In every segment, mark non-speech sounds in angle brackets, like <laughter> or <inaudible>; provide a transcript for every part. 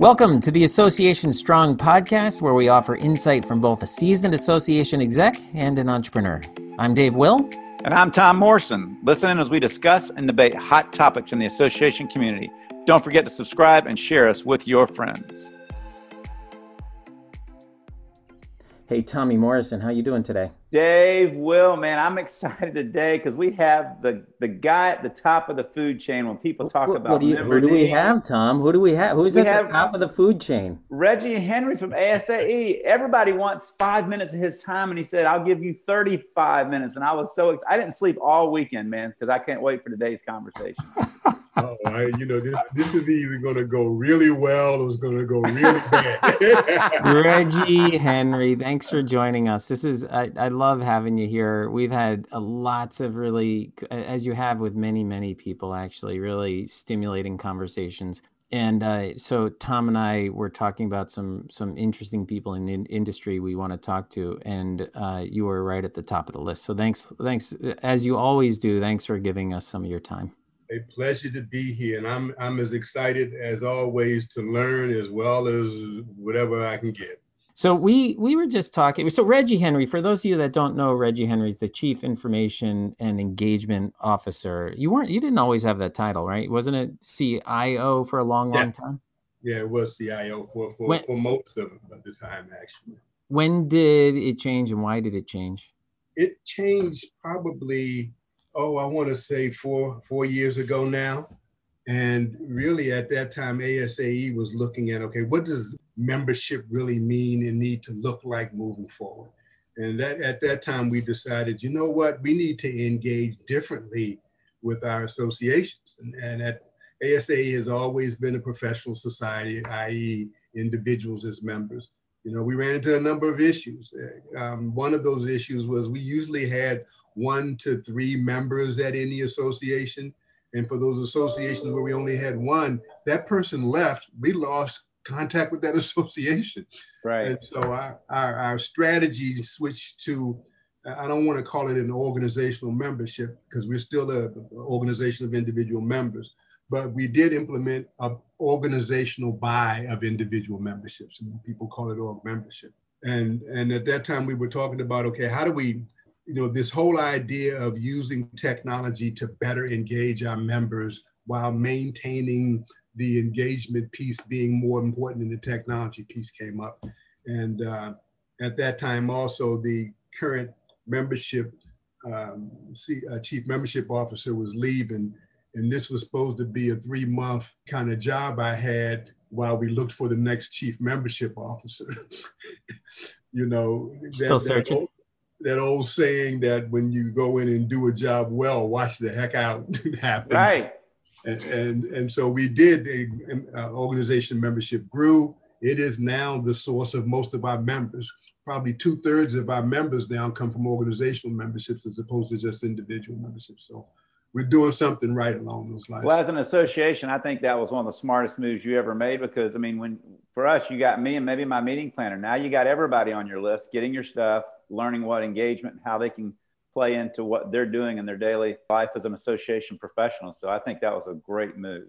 Welcome to the Association Strong podcast, where we offer insight from both a seasoned association exec and an entrepreneur. I'm Dave Will. And I'm Tom Morrison. Listen in as we discuss and debate hot topics in the association community. Don't forget to subscribe and share us with your friends. Hey, Tommy Morrison, how you doing today? Dave, Will, man, I'm excited today because we have the the guy at the top of the food chain. When people talk about you, who do we have, Tom? Who do we have? Who's we at have the top of the food chain? Reggie Henry from ASAE. Everybody wants five minutes of his time, and he said, "I'll give you 35 minutes." And I was so excited. I didn't sleep all weekend, man, because I can't wait for today's conversation. <laughs> oh, I, you know, this, this is either going to go really well or it's going to go really bad. <laughs> Reggie Henry, thanks for joining us. This is I, I love having you here. We've had uh, lots of really, as you have with many many people, actually, really stimulating conversations. And uh, so Tom and I were talking about some some interesting people in the industry we want to talk to, and uh, you were right at the top of the list. So thanks, thanks as you always do. Thanks for giving us some of your time a pleasure to be here, and I'm I'm as excited as always to learn as well as whatever I can get. So we we were just talking. So Reggie Henry, for those of you that don't know, Reggie Henry is the Chief Information and Engagement Officer. You weren't you didn't always have that title, right? Wasn't it CIO for a long, yeah. long time? Yeah, it was CIO for for, when, for most of the time actually. When did it change, and why did it change? It changed probably oh, I want to say four four years ago now. And really, at that time, ASAE was looking at okay, what does membership really mean and need to look like moving forward? And that at that time, we decided, you know what, we need to engage differently with our associations. And, and at ASAE has always been a professional society, i.e., individuals as members. You know, we ran into a number of issues. Um, one of those issues was we usually had one to three members at any association. And for those associations where we only had one, that person left, we lost contact with that <laughs> association. Right. And so our, our, our strategy switched to, I don't want to call it an organizational membership because we're still an organization of individual members, but we did implement a organizational buy of individual memberships. And people call it org membership. And, and at that time we were talking about, okay, how do we you know, this whole idea of using technology to better engage our members while maintaining the engagement piece being more important than the technology piece came up. And uh, at that time, also the current membership um, see, uh, chief membership officer was leaving, and this was supposed to be a three month kind of job I had while we looked for the next chief membership officer. <laughs> you know, still that, searching. That that old saying that when you go in and do a job well, watch the heck out <laughs> happen. Right. And, and, and so we did a, a, um, uh, organization membership grew. It is now the source of most of our members. Probably two thirds of our members now come from organizational memberships as opposed to just individual memberships. So we're doing something right along those lines. Well, as an association, I think that was one of the smartest moves you ever made because I mean, when for us, you got me and maybe my meeting planner. Now you got everybody on your list, getting your stuff, learning what engagement, how they can play into what they're doing in their daily life as an association professional. So I think that was a great move.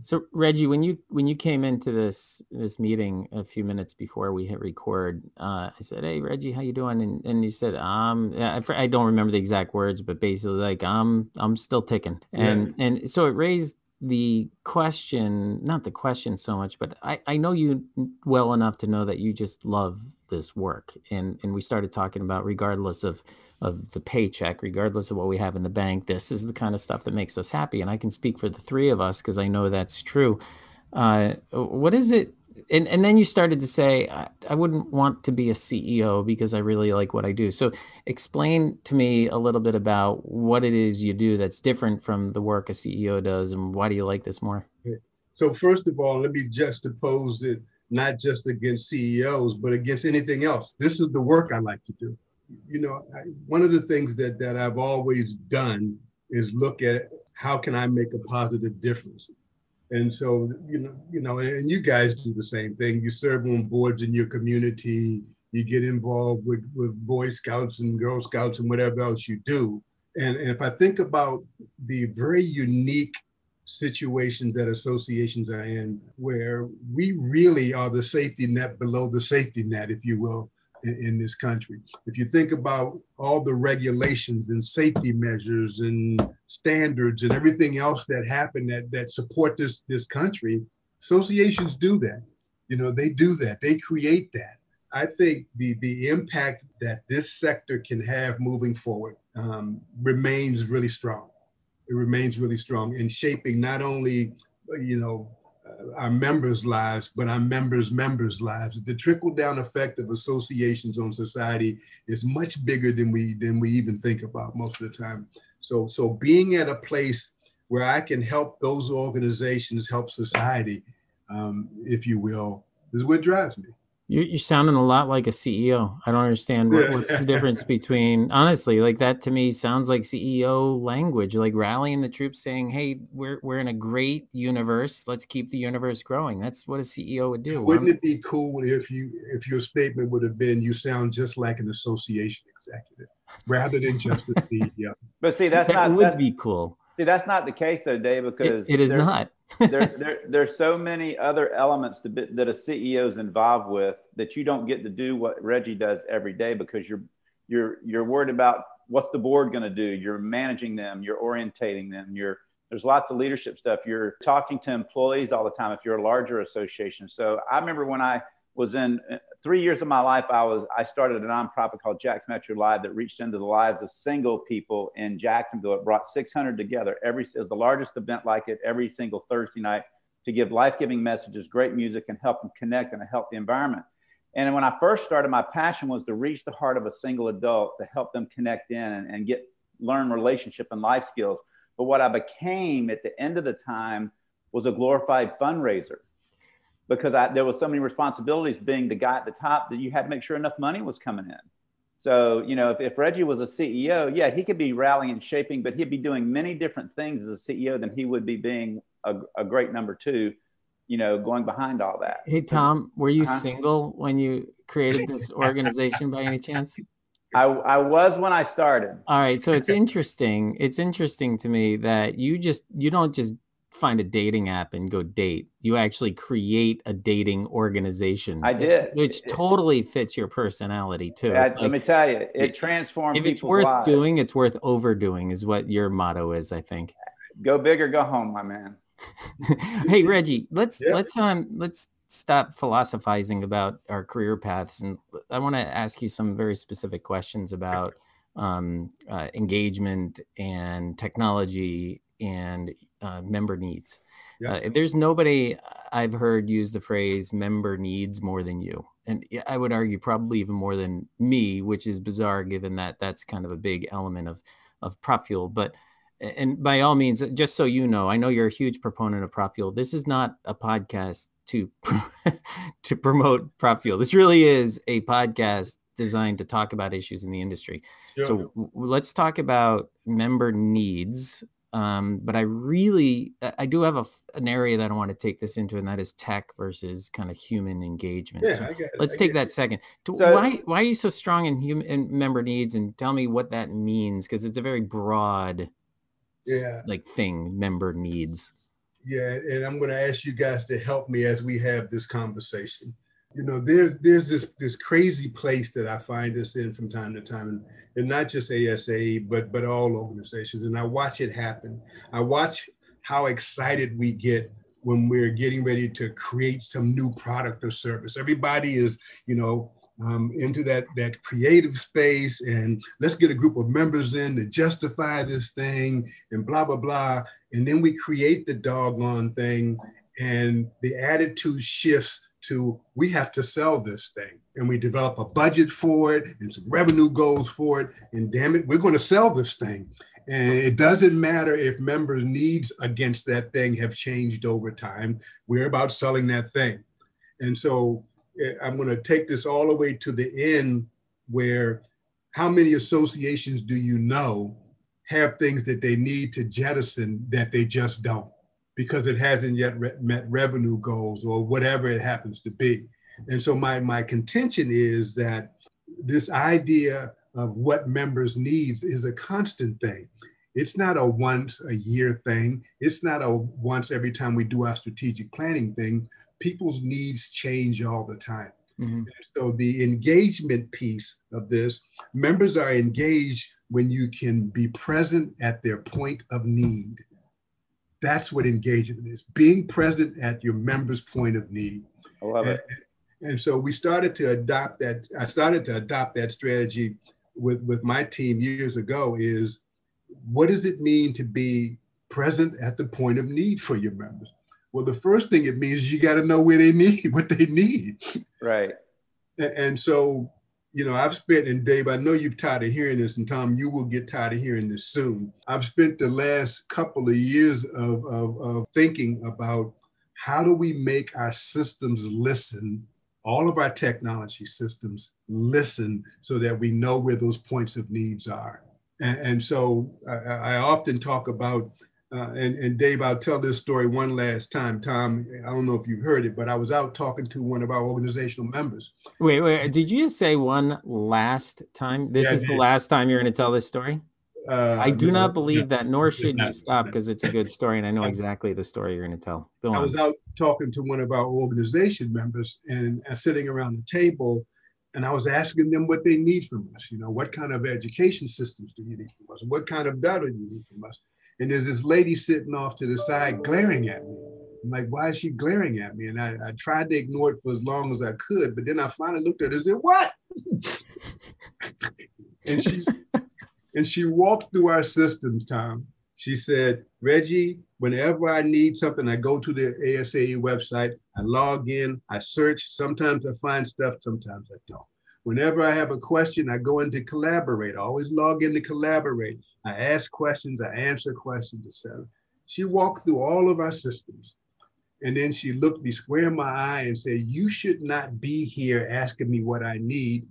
So Reggie, when you when you came into this this meeting a few minutes before we hit record, uh, I said, "Hey Reggie, how you doing?" And and you said, "Um, I, I don't remember the exact words, but basically like I'm I'm still ticking." And yeah. and so it raised the question, not the question so much, but I, I know you well enough to know that you just love this work. And and we started talking about regardless of of the paycheck, regardless of what we have in the bank, this is the kind of stuff that makes us happy. And I can speak for the three of us because I know that's true. Uh, what is it and, and then you started to say I, I, wouldn't want to be a ceo because i really like what i do so explain to me a little bit about what it is you do that's different from the work a ceo does and why do you like this more so first of all let me just juxtapose it not just against ceos but against anything else this is the work i like to do you know I, one of the things that that i've always done is look at how can i make a positive difference and so, you know, you know, and you guys do the same thing. You serve on boards in your community. You get involved with, with Boy Scouts and Girl Scouts and whatever else you do. And, and if I think about the very unique situations that associations are in where we really are the safety net below the safety net, if you will, in, in, this country. If you think about all the regulations and safety measures and standards and everything else that happen that, that support this, this country, associations do that. You know, they do that, they create that. I think the, the impact that this sector can have moving forward um, remains really strong it remains really strong in shaping not only, you know, uh, our members' lives, but our members' members' lives. The trickle down effect of associations on society is much bigger than we than we even think about most of the time. So, so being at a place where I can help those organizations help society, um, if you will, is what drives me. You're, you're sounding a lot like a CEO. I don't understand what, what's the difference <laughs> between honestly, like that to me sounds like CEO language, like rallying the troops, saying, "Hey, we're we're in a great universe. Let's keep the universe growing." That's what a CEO would do. Wouldn't it be cool if you if your statement would have been, "You sound just like an association executive," rather than just a CEO? But see, that's not that not would that's, be cool. See, that's not the case though, Dave, because it, it is not. There, <laughs> there, there's so many other elements to be, that a CEO is involved with that you don't get to do what Reggie does every day because you're you're you're worried about what's the board going to do. You're managing them. You're orientating them. You're there's lots of leadership stuff. You're talking to employees all the time if you're a larger association. So I remember when I was in three years of my life, I was I started a nonprofit called Jax Metro Live that reached into the lives of single people in Jacksonville. It brought 600 together. Every it was the largest event like it every single Thursday night to give life-giving messages, great music, and help them connect in a healthy environment. And when I first started, my passion was to reach the heart of a single adult to help them connect in and, and get learn relationship and life skills. But what I became at the end of the time was a glorified fundraiser because I, there was so many responsibilities being the guy at the top that you had to make sure enough money was coming in. So, you know, if, if Reggie was a CEO, yeah, he could be rallying and shaping, but he'd be doing many different things as a CEO than he would be being a, a great number two, you know, going behind all that. Hey, Tom, were you uh-huh. single when you created this organization by any chance? I, I was when I started. All right. So it's interesting. It's interesting to me that you just, you don't just find a dating app and go date. You actually create a dating organization. I did, which totally fits your personality too. Yeah, like, let me tell you, it transforms. If it's worth lives. doing, it's worth overdoing, is what your motto is. I think. Go big or go home, my man. <laughs> hey Reggie, let's yeah. let's um let's stop philosophizing about our career paths, and I want to ask you some very specific questions about um, uh, engagement and technology and uh, member needs. Yeah. Uh, there's nobody I've heard use the phrase member needs more than you. And I would argue probably even more than me, which is bizarre given that that's kind of a big element of, of PropFuel. But, and by all means, just so you know, I know you're a huge proponent of PropFuel. This is not a podcast to, <laughs> to promote PropFuel. This really is a podcast designed to talk about issues in the industry. Sure. So w- let's talk about member needs um, but I really, I do have a, an area that I want to take this into, and that is tech versus kind of human engagement. Yeah, so let's take that second. So, why why are you so strong in human in member needs, and tell me what that means because it's a very broad, yeah. like thing. Member needs. Yeah, and I'm going to ask you guys to help me as we have this conversation you know, there, there's this this crazy place that I find us in from time to time, and, and not just ASA, but but all organizations. And I watch it happen. I watch how excited we get when we're getting ready to create some new product or service. Everybody is, you know, um, into that that creative space, and let's get a group of members in to justify this thing, and blah blah blah. And then we create the doggone thing, and the attitude shifts to we have to sell this thing. And we develop a budget for it and some revenue goals for it. And damn it we're going to sell this thing. And it doesn't matter if members needs against that thing have changed over time. We're about selling that thing. And so eh, i'm going to take this all the way to the end where how many associations do you know have things that they need to jettison that they just don't because it hasn't yet re- met revenue goals or whatever it happens to be. And so my, my contention is that this idea of what members needs is a constant thing. It's not a once a year thing. It's not a once every time we do our strategic planning thing. People's needs change all the time. Mm-hmm. So the engagement piece of this, members are engaged when you can be present at their point of need. That's what engagement is, being present at your members' point of need. I love and, it. And so we started to adopt that. I started to adopt that strategy with, with my team years ago is what does it mean to be present at the point of need for your members? Well, the first thing it means is you got to know where they <laughs> need, what they need. Right. And, and so, you know, I've spent, and Dave, I know you're tired of hearing this, and Tom, you will get tired of hearing this soon. I've spent the last couple of years of, of, of thinking about how do we make our systems listen all of our technology systems listen so that we know where those points of needs are. And, and so I, I, often talk about, uh, and, and Dave, I'll tell this story one last time. Tom, I don't know if you've heard it, but I was out talking to one of our organizational members. Wait, wait, did you just say one last time? This yeah, is the last time you're going to tell this story? Uh, I do no, not believe no, that, nor should not, you stop because it's a good story, and I know exactly the story you're going to tell. Go I on. was out talking to one of our organization members and uh, sitting around the table, and I was asking them what they need from us. You know, what kind of education systems do you need from us? What kind of data do you need from us? And there's this lady sitting off to the side glaring at me. I'm like, why is she glaring at me? And I, I tried to ignore it for as long as I could, but then I finally looked at her and said, what? <laughs> and she and she walked through our systems, Tom. She said, Reggie, whenever I need something, I go to the ASAE website, I log in, I search. Sometimes I find stuff, sometimes I don't. Whenever I have a question, I go into Collaborate. I always log into Collaborate. I ask questions, I answer questions, etc. She walked through all of our systems. And then she looked me square in my eye and said, You should not be here asking me what I need.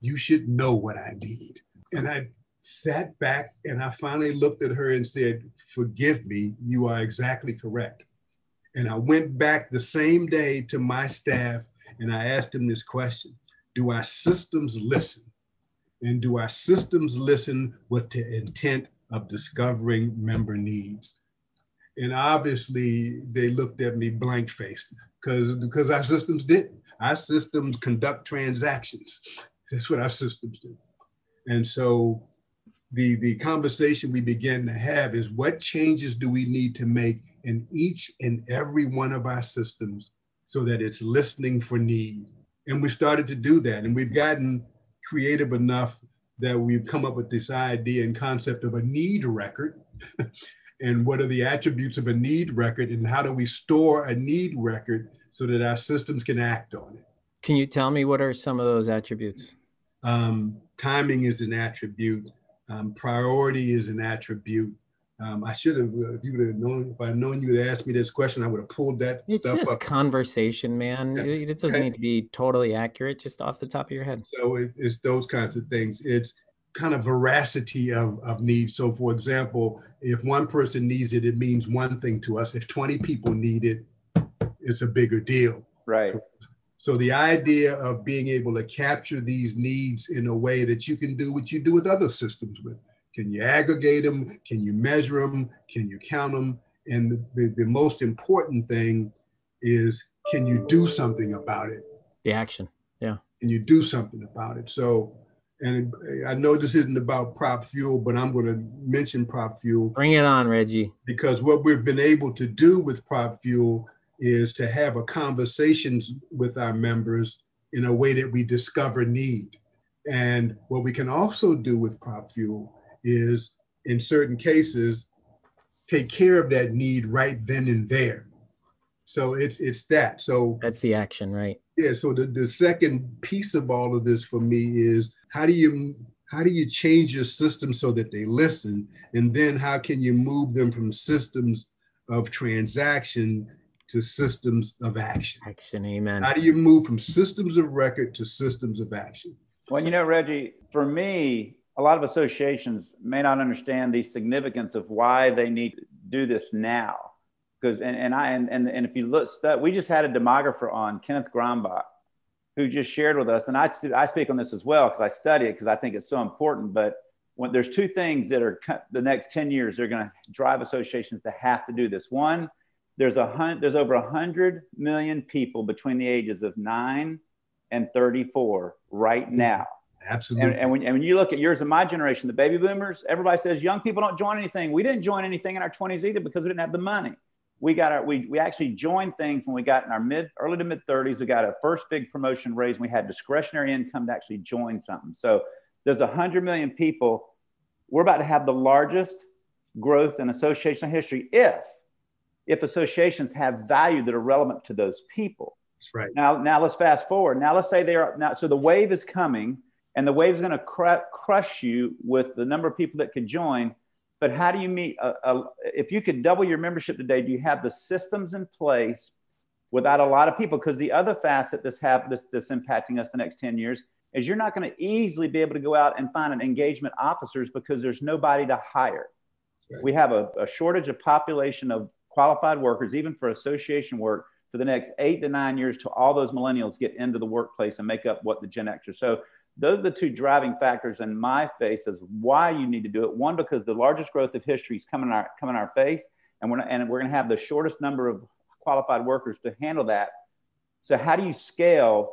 You should know what I need. And I sat back and I finally looked at her and said, Forgive me, you are exactly correct. And I went back the same day to my staff and I asked them this question Do our systems listen? And do our systems listen with the intent of discovering member needs? And obviously, they looked at me blank faced because because our systems didn't. Our systems conduct transactions. That's what our systems do. And so the, the conversation we begin to have is what changes do we need to make in each and every one of our systems so that it's listening for need. And we started to do that. And we've gotten creative enough that we've come up with this idea and concept of a need record. <laughs> and what are the attributes of a need record? And how do we store a need record so that our systems can act on it? Can you tell me what are some of those attributes? Um, timing is an attribute. Um, priority is an attribute. Um, I should have, uh, if you would have known, if I'd known you would ask me this question, I would have pulled that. It's just up. conversation, man. Yeah. It, doesn't okay. need to be totally accurate, just off the top of your head. So it, it's those kinds of things. It's kind of veracity of, of needs. So, for example, if one person needs it, it means one thing to us. If 20 people need it, it's a bigger deal. Right. So the idea of being able to capture these needs in a way that you can do what you do with other systems with. Can you aggregate them? Can you measure them? Can you count them? And the, the, the most important thing is can you do something about it? The action. Yeah. Can you do something about it? So, and I know this isn't about PropFuel, but I'm going to mention prop fuel. Bring it on, Reggie. Because what we've been able to do with PropFuel is to have a conversations with our members in a way that we discover need. And what we can also do with PropFuel is, in certain cases, take care of that need right then and there. So it's it's that. So that's the action, right? Yeah. So the, the second piece of all of this for me is how do you how do you change your system so that they listen? And then how can you move them from systems of transaction to systems of action. Action, amen. How do you move from systems of record to systems of action? Well, you know, Reggie, for me, a lot of associations may not understand the significance of why they need to do this now. Because and, and I and, and, and if you look that we just had a demographer on, Kenneth Gronbach, who just shared with us, and I, I speak on this as well because I study it because I think it's so important. But when there's two things that are the next 10 years they're going to drive associations to have to do this one there's a hundred there's over 100 million people between the ages of 9 and 34 right mm-hmm. now absolutely. And, and, when, and when you look at yours and my generation the baby boomers everybody says young people don't join anything. We didn't join anything in our 20s either because we didn't have the money. We got our we, we actually joined things when we got in our mid early to mid 30s we got our first big promotion raise and we had discretionary income to actually join something. So there's 100 million people. We're about to have the largest growth in association history if if associations have value that are relevant to those people. That's right. Now now let's fast forward. Now let's say they're now so the wave is coming and the wave is going to cr- crush you with the number of people that could join. But how do you meet a, a, if you could double your membership today do you have the systems in place without a lot of people? Because the other facet that's have this, this impacting us the next 10 years is you're not going to easily be able to go out and find an engagement officers because there's nobody to hire. Right. we have a, a shortage of population of qualified workers even for association work for the next eight to nine years till all those millennials get into the workplace and make up what the gen xers so those are the two driving factors in my face as why you need to do it. One, because the largest growth of history is coming in our coming in our face, and we're and we're going to have the shortest number of qualified workers to handle that. So, how do you scale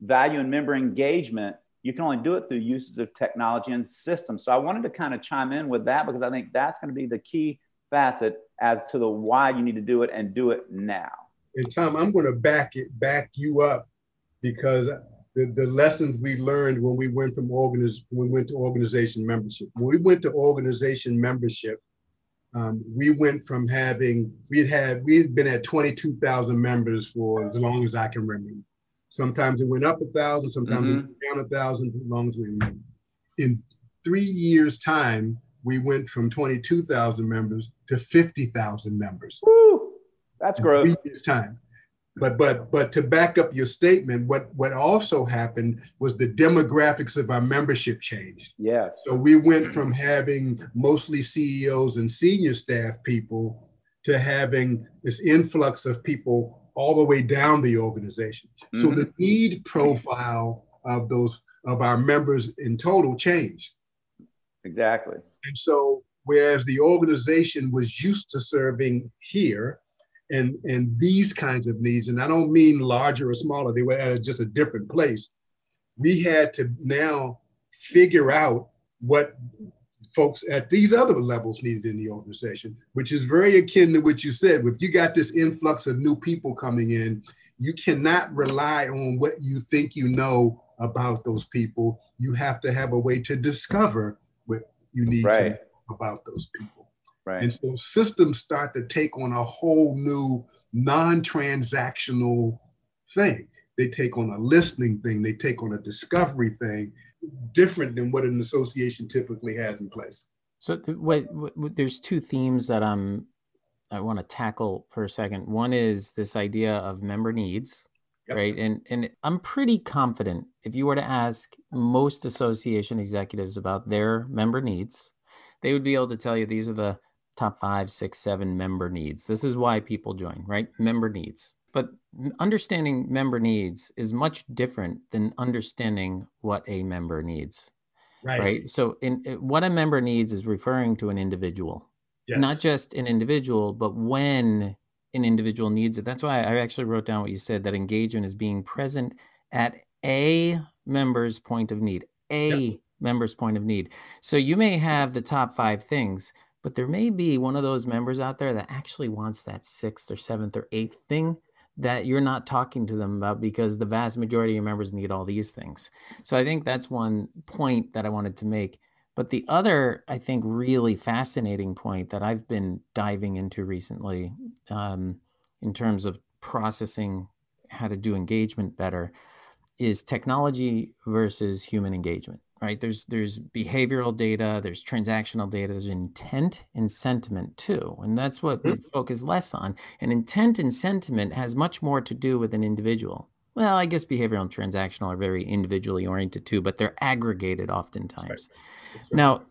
value and member engagement? You can only do it through uses of technology and systems. So, I wanted to kind of chime in with that because I think that's going to be the key facet as to the why you need to do it and do it now. And Tom, I'm going to back it back you up because the, the lessons we learned when we went from organiz- when we went to organization membership. When we went to organization membership, um, we went from having we had had we had been at 22,000 members for as long as I can remember. Sometimes it went up a thousand, sometimes mm-hmm. it went down a thousand, as long as we remember. In three years' time, we went from 22,000 members to 50,000 members. Woo! That's growth. Three years' time. But but but to back up your statement, what what also happened was the demographics of our membership changed. Yes. So we went from having mostly CEOs and senior staff people to having this influx of people all the way down the organization. Mm-hmm. So the need profile of those of our members in total changed. Exactly. And so whereas the organization was used to serving here, and and these kinds of needs and i don't mean larger or smaller they were at a, just a different place. We had to now figure out what folks at these other levels needed in the organization which is very akin to what you said. If you got this influx of new people coming in you cannot rely on what you think you know about those people. You have to have a way to discover what you need right. to know about those people Right. And so systems start to take on a whole new non-transactional thing. They take on a listening thing, they take on a discovery thing, different than what an association typically has in place. So what, what, there's two themes that I'm I want to tackle for a second. One is this idea of member needs, yep. right? And and I'm pretty confident if you were to ask most association executives about their member needs, they would be able to tell you these are the top five, six, seven member needs. This is why people join, right? Member needs. But understanding member needs is much different than understanding what a member needs. Right. right? So, in eh, what a member needs is referring to an individual, yes. not just an individual, but when an individual needs it. That's why I actually wrote down what you said that engagement is being present at a member's point of need, a yep. member's point of need. So, you may have the top five things, but there may be one of those members out there that actually wants that sixth or seventh or eighth thing that you're not talking to them about because the vast majority of your members need all these things. So I think that's one point that I wanted to make. But the other, I think, really fascinating point that I've been diving into recently um, in terms of processing how to do engagement better is technology versus human engagement right? There's there's behavioral data there's transactional data there's intent and sentiment too and that's what mm-hmm. we focus less on. And intent and sentiment has much more to do with an individual. Well i guess behavioral and transactional are very individually oriented too but they're aggregated oftentimes. Right. now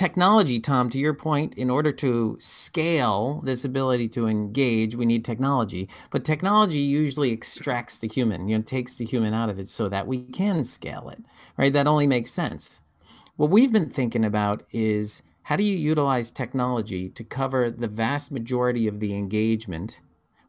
technology, Tom, to your point, in order to scale this ability to engage, we need technology. But technology usually extracts the human, you know, takes the human out of it so that we can scale it, right? That only makes sense. What we've been thinking about is how do you utilize technology to cover the vast majority of the engagement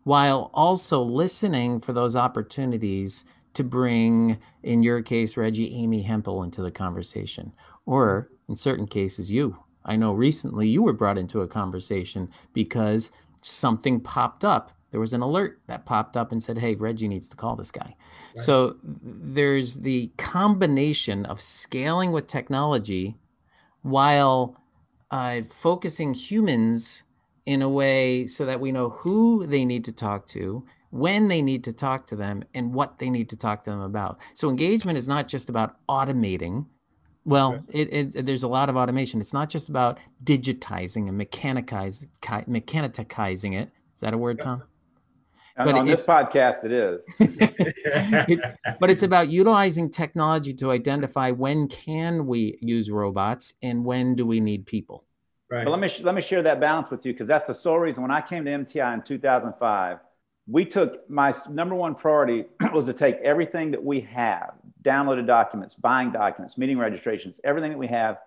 while also listening for those opportunities to bring, in your case, Reggie, Amy Hempel into the conversation, or in certain cases, you. I know recently you were brought into a conversation because something popped up. There was an alert that popped up and said, Hey, Reggie needs to call this guy. Right. So there's the combination of scaling with technology while uh, focusing humans in a way so that we know who they need to talk to, when they need to talk to them, and what they need to talk to them about. So engagement is not just about automating. Well, it, it, there's a lot of automation. It's not just about digitizing and mechanicize, mechanizing it. Is that a word, Tom? but on it, this podcast, it is. <laughs> <laughs> it, but it's about utilizing technology to identify when can we use robots and when do we need people. Right. But let me let me share that balance with you because that's the sole reason when I came to MTI in 2005, we took my number one priority <clears throat> was to take everything that we have, downloaded documents, buying documents, meeting registrations, everything that we have,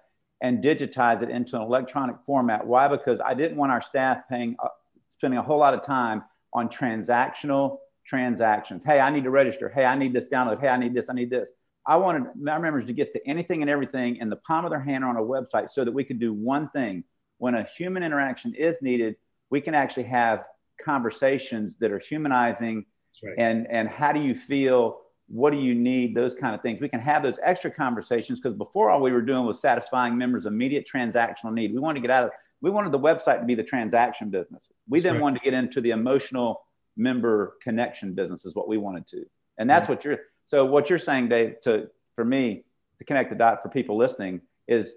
and digitize it into an electronic format. Why? Because I didn't want our staff paying, uh, spending a whole lot of time on transactional transactions. Hey, I need to register. Hey, I need this download. Hey, I need this. I need this. I wanted my members to get to anything and everything in the palm of their hand or on a website so that we could do one thing. When a human interaction is needed, we can actually have conversations that are humanizing right. and, and how do you feel? What do you need? Those kind of things. We can have those extra conversations because before all we were doing was satisfying members' immediate transactional need. We wanted to get out of we wanted the website to be the transaction business. We that's then right. wanted to get into the emotional member connection business is what we wanted to. And that's yeah. what you're so what you're saying, Dave, to for me, to connect the dot for people listening is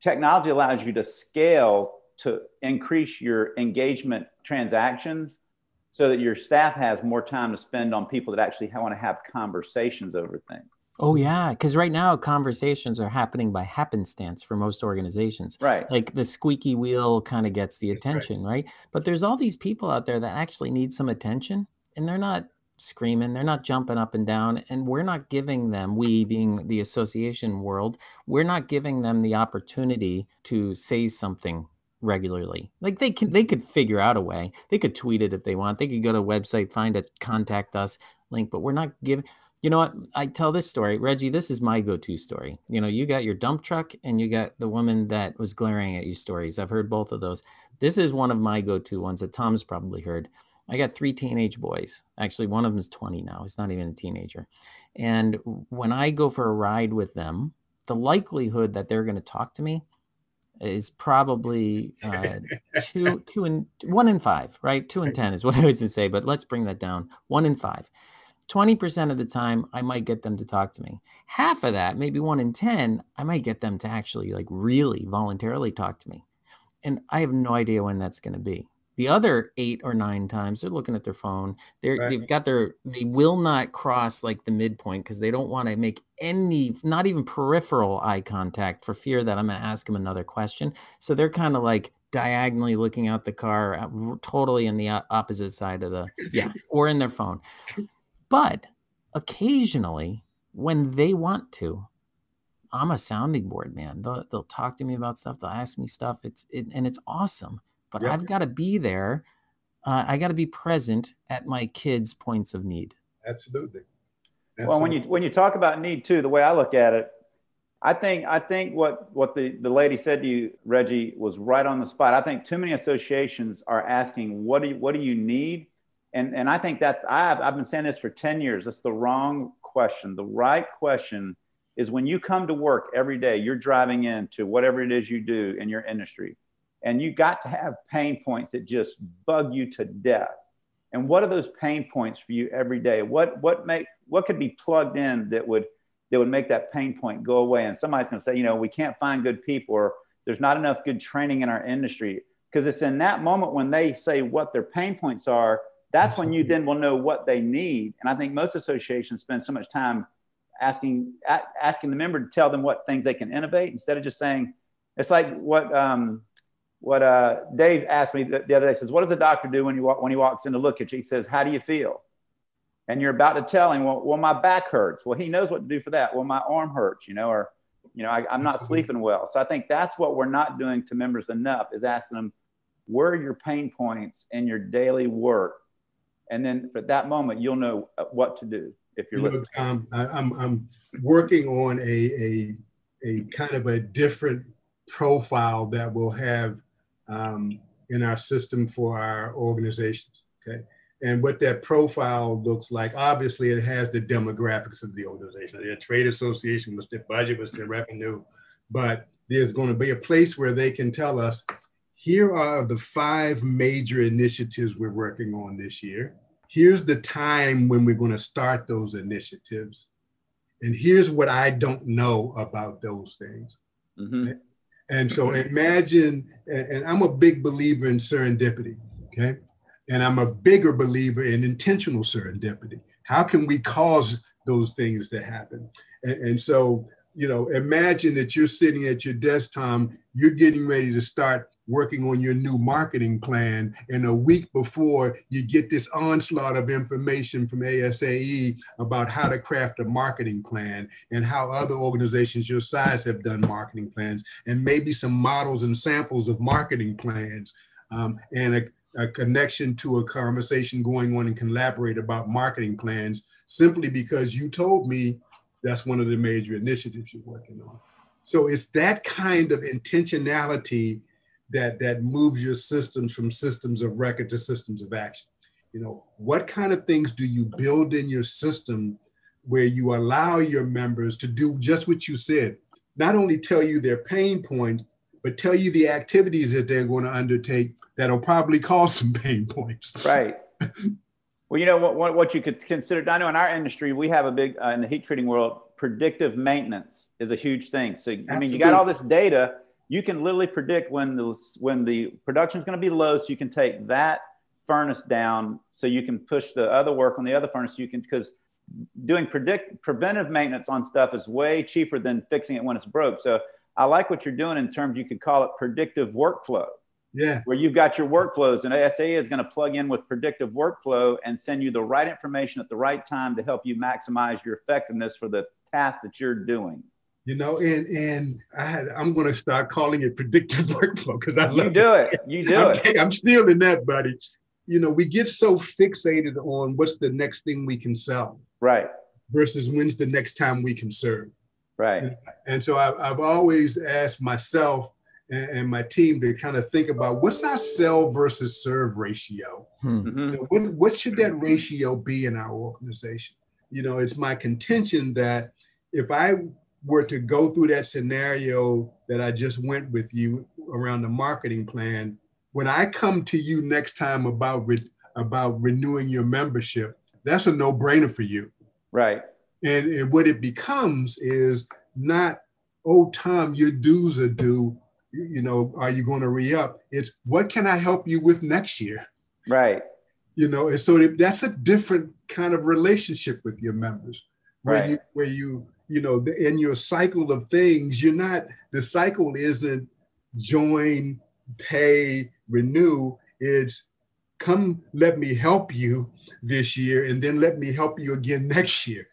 technology allows you to scale to increase your engagement transactions so that your staff has more time to spend on people that actually want to have conversations over things. Oh yeah, because right now conversations are happening by happenstance for most organizations. Right. Like the squeaky wheel kind of gets the attention, right. right? But there's all these people out there that actually need some attention, and they're not screaming, they're not jumping up and down, and we're not giving them. We being the association world, we're not giving them the opportunity to say something regularly. Like they can, they could figure out a way. They could tweet it if they want. They could go to a website, find a contact us link, but we're not giving you know what? I tell this story, Reggie. This is my go-to story. You know, you got your dump truck and you got the woman that was glaring at you stories. I've heard both of those. This is one of my go-to ones that Tom's probably heard. I got three teenage boys. Actually, one of them is 20 now. He's not even a teenager. And when I go for a ride with them, the likelihood that they're going to talk to me is probably uh, two, <laughs> two and one in five, right? Two and ten is what I was to say, but let's bring that down. One in five. 20% of the time i might get them to talk to me half of that maybe one in 10 i might get them to actually like really voluntarily talk to me and i have no idea when that's going to be the other eight or nine times they're looking at their phone they're right. they've got their they will not cross like the midpoint because they don't want to make any not even peripheral eye contact for fear that i'm going to ask them another question so they're kind of like diagonally looking out the car uh, totally in the opposite side of the yeah <laughs> or in their phone but occasionally, when they want to, I'm a sounding board man. They'll, they'll talk to me about stuff. They'll ask me stuff. It's it, and it's awesome. But I've got to be there. Uh, I got to be present at my kids' points of need. Absolutely. Absolutely. Well, when you when you talk about need too, the way I look at it, I think I think what what the the lady said to you, Reggie, was right on the spot. I think too many associations are asking, "What do you, what do you need?" and and I think that's I've I've been saying this for 10 years. That's the wrong question. The right question is when you come to work every day, you're driving into whatever it is you do in your industry, and you got to have pain points that just bug you to death. And what are those pain points for you every day? What what make what could be plugged in that would that would make that pain point go away? And somebody's going to say, you know, we can't find good people, or there's not enough good training in our industry. Because it's in that moment when they say what their pain points are that's when you then will know what they need. And I think most associations spend so much time asking asking the member to tell them what things they can innovate instead of just saying it's like what um, what uh, Dave asked me the, the, other day says what does a doctor do when you walk when he walks in to look at you? He says how do you feel? And you're about to tell him well, well my back hurts. Well he knows what to do for that. Well my arm hurts you know or You know, I, am not sleeping well. So I think that's what we're not doing to members enough is asking them, where are your pain points in your daily work? And then at that moment, you'll know uh, what to do if you're you know, Tom, I, I'm, I'm working on a, a, a kind of a different profile that we'll have um, in our system for our organizations. Okay. And what that profile looks like, obviously, it has the demographics of the organization. Their trade association, what's their budget, what's their revenue. But there's going to be a place where they can tell us here are the five major initiatives we're working on this year. Here's the time when we're going to start those initiatives. And here's what I don't know about those things. Mm-hmm. And so imagine, and I'm a big believer in serendipity, okay? And I'm a bigger believer in intentional serendipity. How can we cause those things to happen? And, and so, you know, imagine that you're sitting at your desk, Tom, you're getting ready to start working on your new marketing plan. And a week before, you get this onslaught of information from ASAE about how to craft a marketing plan and how other organizations your size have done marketing plans, and maybe some models and samples of marketing plans. Um, and a, a connection to a conversation going on and collaborate about marketing plans simply because you told me that's one of the major initiatives you're working on. So it's that kind of intentionality that that moves your systems from systems of record to systems of action. You know, what kind of things do you build in your system where you allow your members to do just what you said? Not only tell you their pain point, but tell you the activities that they're going to undertake that'll probably <laughs> cause some pain points. Right. <laughs> well, you know what, what, what you could consider. I know in our industry we have a big uh, in the heat treating world. Predictive maintenance is a huge thing. So I mean, you got all this data you can literally predict when the when the production is going to be low, so you can take that furnace down, so you can push the other work on the other furnace. You can because doing predict preventive maintenance on stuff is way cheaper than fixing it when it's broke. So I like what you're doing in terms you could call it predictive workflow. Yeah. Where you've got your workflows and ASA is going to plug in with predictive workflow and send you the right information at the right time to help you maximize your effectiveness for the task that you're doing you know, and and I had, I'm going to start calling it predictive <laughs> workflow because I love you do it. You do I'm, it. I'm stealing that, buddy. You know, we get so fixated on what's the next thing we can sell, right? Versus when's the next time we can serve, right? And, and so I've, I've always asked myself and, and, my team to kind of think about what's our sell versus serve ratio. Hmm. Mm-hmm. You know, what, what should that ratio be in our organization? You know, it's my contention that if I were to go through that scenario that I just went with you around the marketing plan, when I come to you next time about re- about renewing your membership, that's a no-brainer for you. Right. And, and what it becomes is not, oh, Tom, your dues are due. You know, are you going to re-up? It's what can I help you with next year? Right. You know, and so that's a different kind of relationship with your members, where right. you where you you know, in your cycle of things, you're not, the cycle isn't join, pay, renew. It's come, let me help you this year, and then let me help you again <laughs> next year.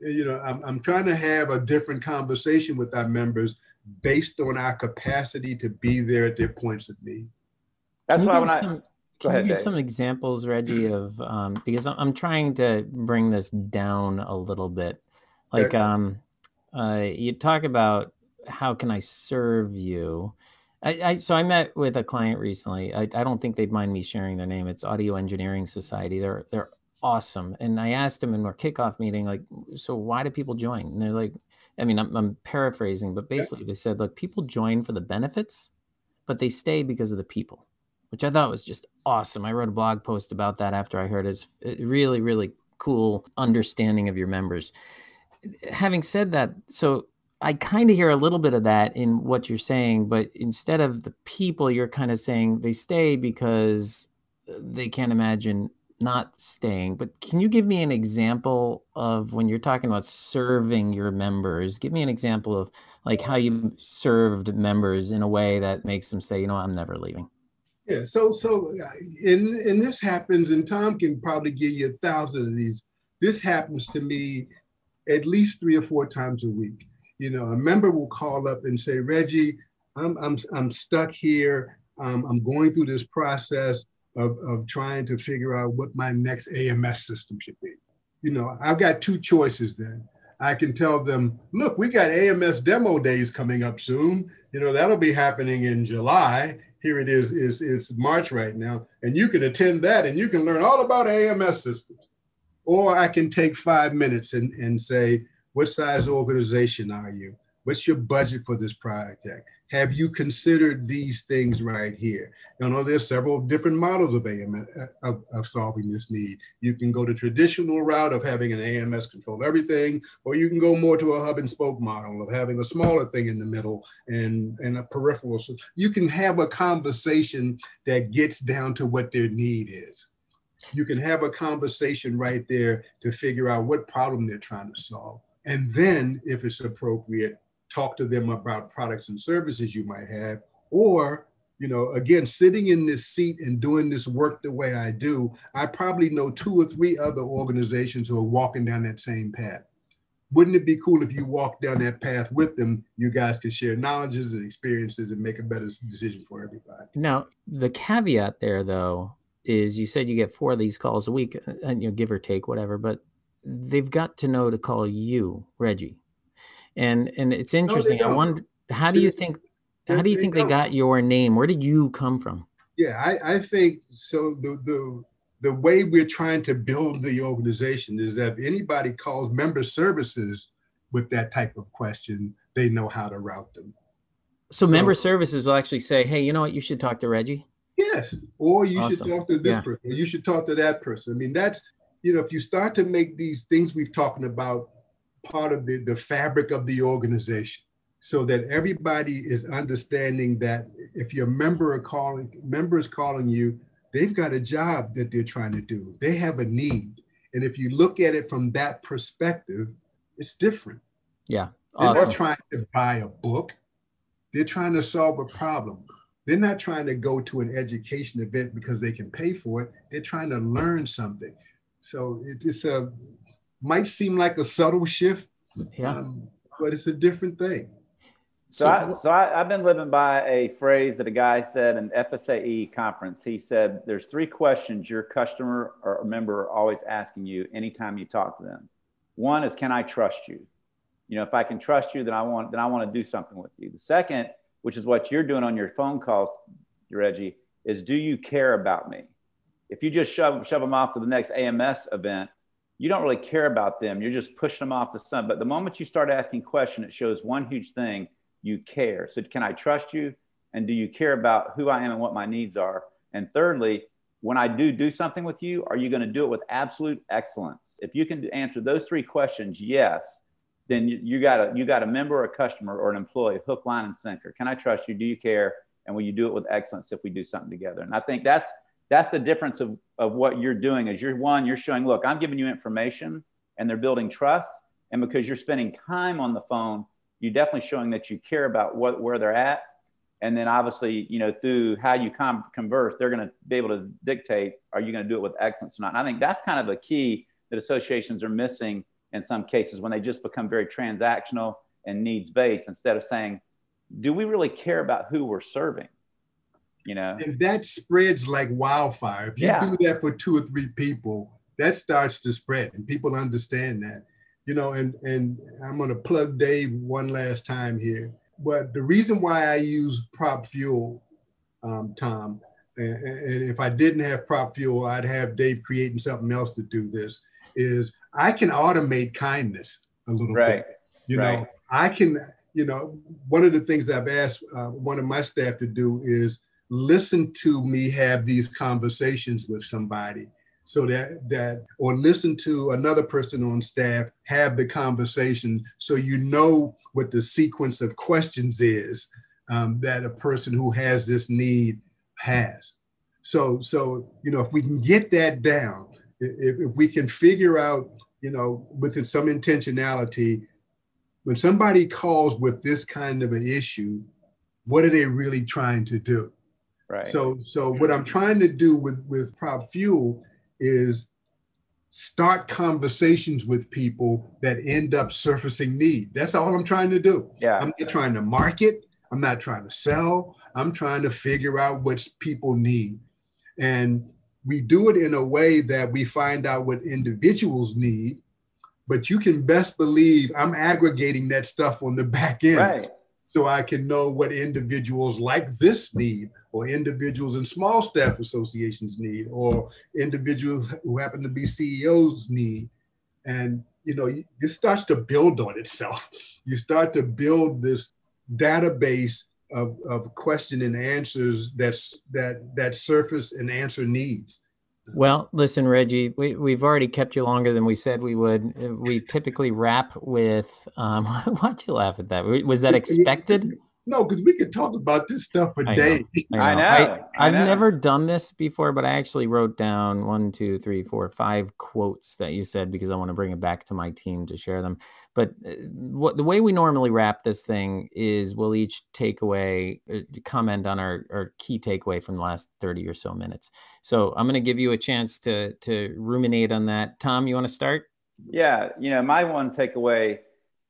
You know, I'm, I'm trying to have a different conversation with our members based on our capacity to be there at their points of need. That's why when I, some, can ahead, you give Dave. some examples, Reggie, of um, because I'm trying to bring this down a little bit. Like, um, uh, you talk about how can I serve you. I, I, so I met with a client recently. I, I don't think they'd mind me sharing their name. It's Audio Engineering Society. They're they're awesome. And I asked them in our kickoff meeting, like, so why do people join? And they're like, I mean, I'm, I'm paraphrasing, but basically they said, look, people join for the benefits, but they stay because of the people, which I thought was just awesome. I wrote a blog post about that after I heard his really, really cool understanding of your members having said that, so I kind of hear a little bit of that in what you're saying, but instead of the people, you're kind of saying they stay because uh, they can't imagine not staying. But can you give me an example of when you're talking about serving your members? Give me an example of like how you served members in a way that makes them say, you know, I'm never leaving. Yeah. So, so, and and this happens, and Tom can probably give you a thousand of these. This happens to me at least three or four times a week. You know, a member will call up and say, Reggie, I'm, I'm, I'm stuck here. Um, I'm going through this process of, of trying to figure out what my next AMS system should be. You know, I've got two choices then. I can tell them, look, we got AMS demo days coming up soon. You know, that'll be happening in July. Here it is, is, is March right now. And you can attend that and you can learn all about AMS systems. Or I can take five minutes and, and say, what size organization are you? What's your budget for this project? Have you considered these things right here? You know, there's several different models of AMS uh, of, of solving this need. You can go the traditional route of having an AMS control everything, or you can go more to a hub and spoke model of having a smaller thing in the middle and, and a peripheral. So you can have a conversation that gets down to what their need is. You can have a conversation right there to figure out what problem they're trying to solve. And then, if it's appropriate, talk to them about products and services you might have, or you know, again, sitting in this seat and doing this work the way I do, I probably know two or three other organizations who are walking down that same path. Wouldn't it be cool if you walked down that path with them? You guys can share knowledges and experiences and make a better decision for everybody. Now, the caveat there, though, is you said you get four of these calls a week, uh, and you know, give or take, whatever, but they've got to know to call you, Reggie and and it's interesting. No, I wonder how do you think how do you think they, they got your name? Where did you come from? Yeah, I, I think so. The the the way we're trying to build the organization is that if anybody calls member services with that type of question, they know how to route them. So, so member services will actually say, "Hey, you know what? You should talk to Reggie." Yes, or you awesome. should talk to this yeah. person. you should talk to that person. I mean, that's you know, if you start to make these things we've talking about part of the, the fabric of the organization so that everybody is understanding that if your member are calling member is calling you they've got a job that they're trying to do. They have a need. And if you look at it from that perspective it's different. Yeah awesome. they're not trying to buy a book. They're trying to solve a problem. They're not trying to go to an education event because they can pay for it. They're trying to learn something. So it's a might seem like a subtle shift, yeah, um, but it's a different thing. So, I, so I, have been living by a phrase that a guy said in FSAE conference. He said, "There's three questions your customer or member are always asking you anytime you talk to them. One is, can I trust you? You know, if I can trust you, then I want then I want to do something with you. The second, which is what you're doing on your phone calls, Reggie, is do you care about me? If you just shove shove them off to the next AMS event, you don't really care about them. You're just pushing them off the sun. But the moment you start asking questions, it shows one huge thing you care. So, can I trust you? And do you care about who I am and what my needs are? And thirdly, when I do do something with you, are you going to do it with absolute excellence? If you can answer those three questions, yes, then you, you got a you got a member, or a customer, or an employee, hook, line, and sinker. Can I trust you? Do you care? And will you do it with excellence if we do something together? And I think that's that's the difference of, of what you're doing is you're one you're showing look i'm giving you information and they're building trust. And because you're spending time on the phone you're definitely showing that you care about what where they're at. And then obviously you know through how you com- converse they're going to be able to dictate are you going to do it with excellence or not? And i think that's kind of a key that associations are missing in some cases when they just become very transactional and needs based instead of saying do we really care about who we're serving you know and that spreads like wildfire if you yeah. do that for two or three people that starts to spread and people understand that you know and and i'm going to plug dave one last time here but the reason why i use PropFuel um, tom and, and if i didn't have PropFuel, i'd have dave creating something else to do this is i can automate kindness a little right. bit you right. know i can you know one of the things i've asked uh, one of my staff to do is listen to me have these conversations with somebody so that that or listen to another person on staff have the conversation so you know what the sequence of questions is um, that a person who has this need has. So so you know if we can get that down if, if we can figure out you know within some intentionality when somebody calls with this kind of an issue what are they really trying to do Right. So so mm-hmm. what I'm trying to do with with PropFuel is start conversations with people that end up surfacing need. That's all I'm trying to do. Yeah. I'm not trying to market. I'm not trying to sell. I'm trying to figure out what people need. And we do it in a way that we find out what individuals need, but you can best believe I'm aggregating that stuff on the back end. Right. So I can know what individuals like this need, or individuals in small staff associations need, or individuals who happen to be CEOs need. And you know, this starts to build on itself. <laughs> You start to build this database of, of question and answers that's that that surface and answer needs. Well, listen, Reggie, we, we've already kept you longer than we said we would. Uh, we typically wrap with, um, <laughs> why'd you laugh at that? Was that <laughs> expected? No, because we could talk about this stuff for I days. know. I know. I have know. never done this before, but I actually wrote down one, two, three, four, five quotes that you said because I want to bring it back to my team to share them. But uh, what the way we normally wrap this thing is we'll each take away, uh, comment on our, our key takeaway from the last 30 or so minutes. So I'm going to give you a chance to to ruminate on that. Tom, you want to start? Yeah, you know, my one takeaway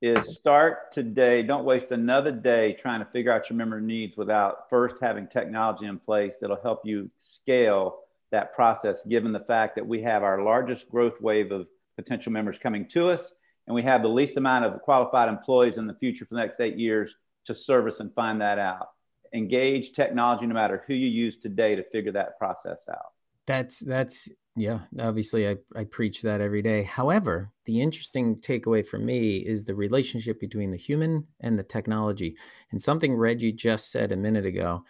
is start today. Don't waste another day trying to figure out your member needs without first having technology in place that'll help you scale that process, given the fact that we have our largest growth wave of potential members coming to us, and we have the least amount of qualified employees in the future for the next eight years to service and find that out. Engage technology no matter who you use today to figure that process out. That's that's yeah, obviously I, I preach that every day. However, the interesting takeaway for me is the relationship between the human and the technology. And something Reggie just said a minute ago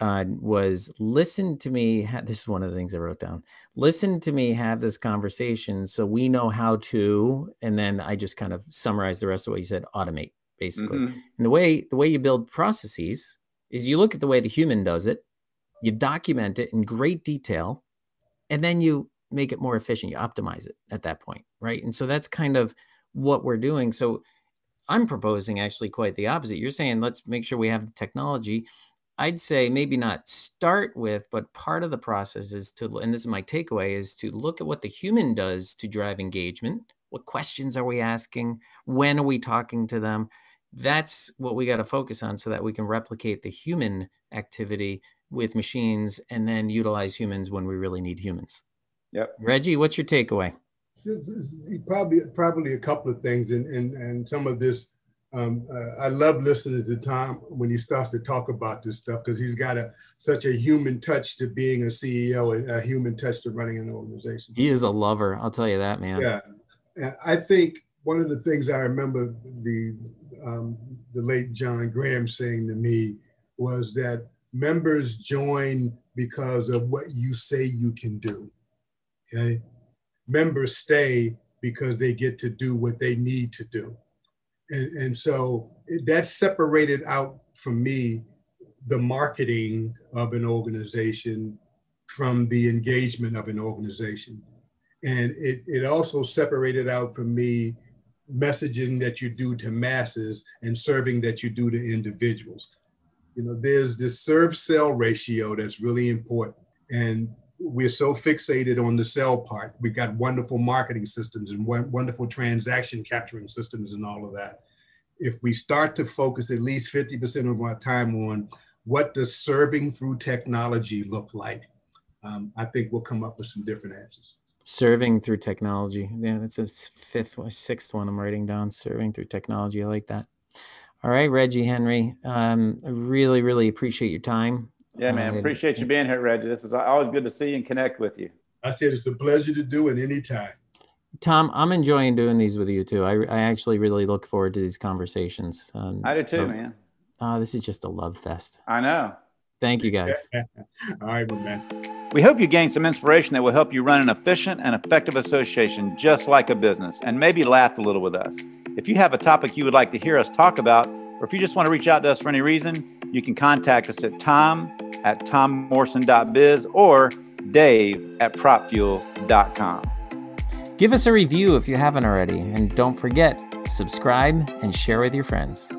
uh, was listen to me. Ha- this is one of the things I wrote down. Listen to me have this conversation so we know how to, and then I just kind of summarize the rest of what you said, automate basically. Mhm. And the way the way you build processes is you look at the way the human does it, you document it in great detail, and then you make it more efficient. You optimize it at that point, right? And so that's kind of what we're doing. So I'm proposing actually quite the opposite. You're saying let's make sure we have the technology. I'd say maybe not start with, but part of the process is to, and this is my takeaway, is to look at what the human does to drive engagement. What questions are we asking? When are we talking to them? That's what we got to focus on so that we can replicate the human activity with machines and then utilize humans when we really need humans. Yep. Reggie, what's your takeaway? Probably, probably a couple of things, and and and some of this. Um, uh, I love listening to Tom when he starts to talk about this stuff because he's got a such a human touch to being a CEO, a, a human touch to running an organization. He is a lover. I'll tell you that, man. Yeah, and I think one of the things I remember the um, the late John Graham saying to me was that members join because of what you say you can do. Okay, members stay because they get to do what they need to do, and and so that separated out from me the marketing of an organization from the engagement of an organization and it, it also separated out from me messaging that you do to masses and serving that you do to individuals. You know there's this serve sell ratio that's really important. And we're so fixated on the sell part. We've got wonderful marketing systems and wonderful transaction capturing systems and all of that. If we start to focus at least 50% of our time on what does serving through technology look like um, i think we'll come up with some different answers Serving through technology. Yeah, that's a fifth or sixth one I'm writing down. Serving through technology. I like that. All right, Reggie Henry. Um, I really, really appreciate your time. Yeah, man. Uh, Appreciate you being here, Reggie. This is always good to see and connect with you. I said it's a pleasure to do it anytime. Tom, I'm enjoying doing these with you too. I, I actually really look forward to these conversations. Um, I do too, so- man. Oh, this is just a love fest. I know. Thank you guys. <laughs> All right, man. We hope you gained some inspiration that will help you run an efficient and effective association just like a business and maybe laugh a little with us. If you have a topic you would like to hear us talk about, or if you just want to reach out to us for any reason, you can contact us at tom at tommorrison.biz or dave at propfuel.com. Give us a review if you haven't already. And don't forget, subscribe and share with your friends.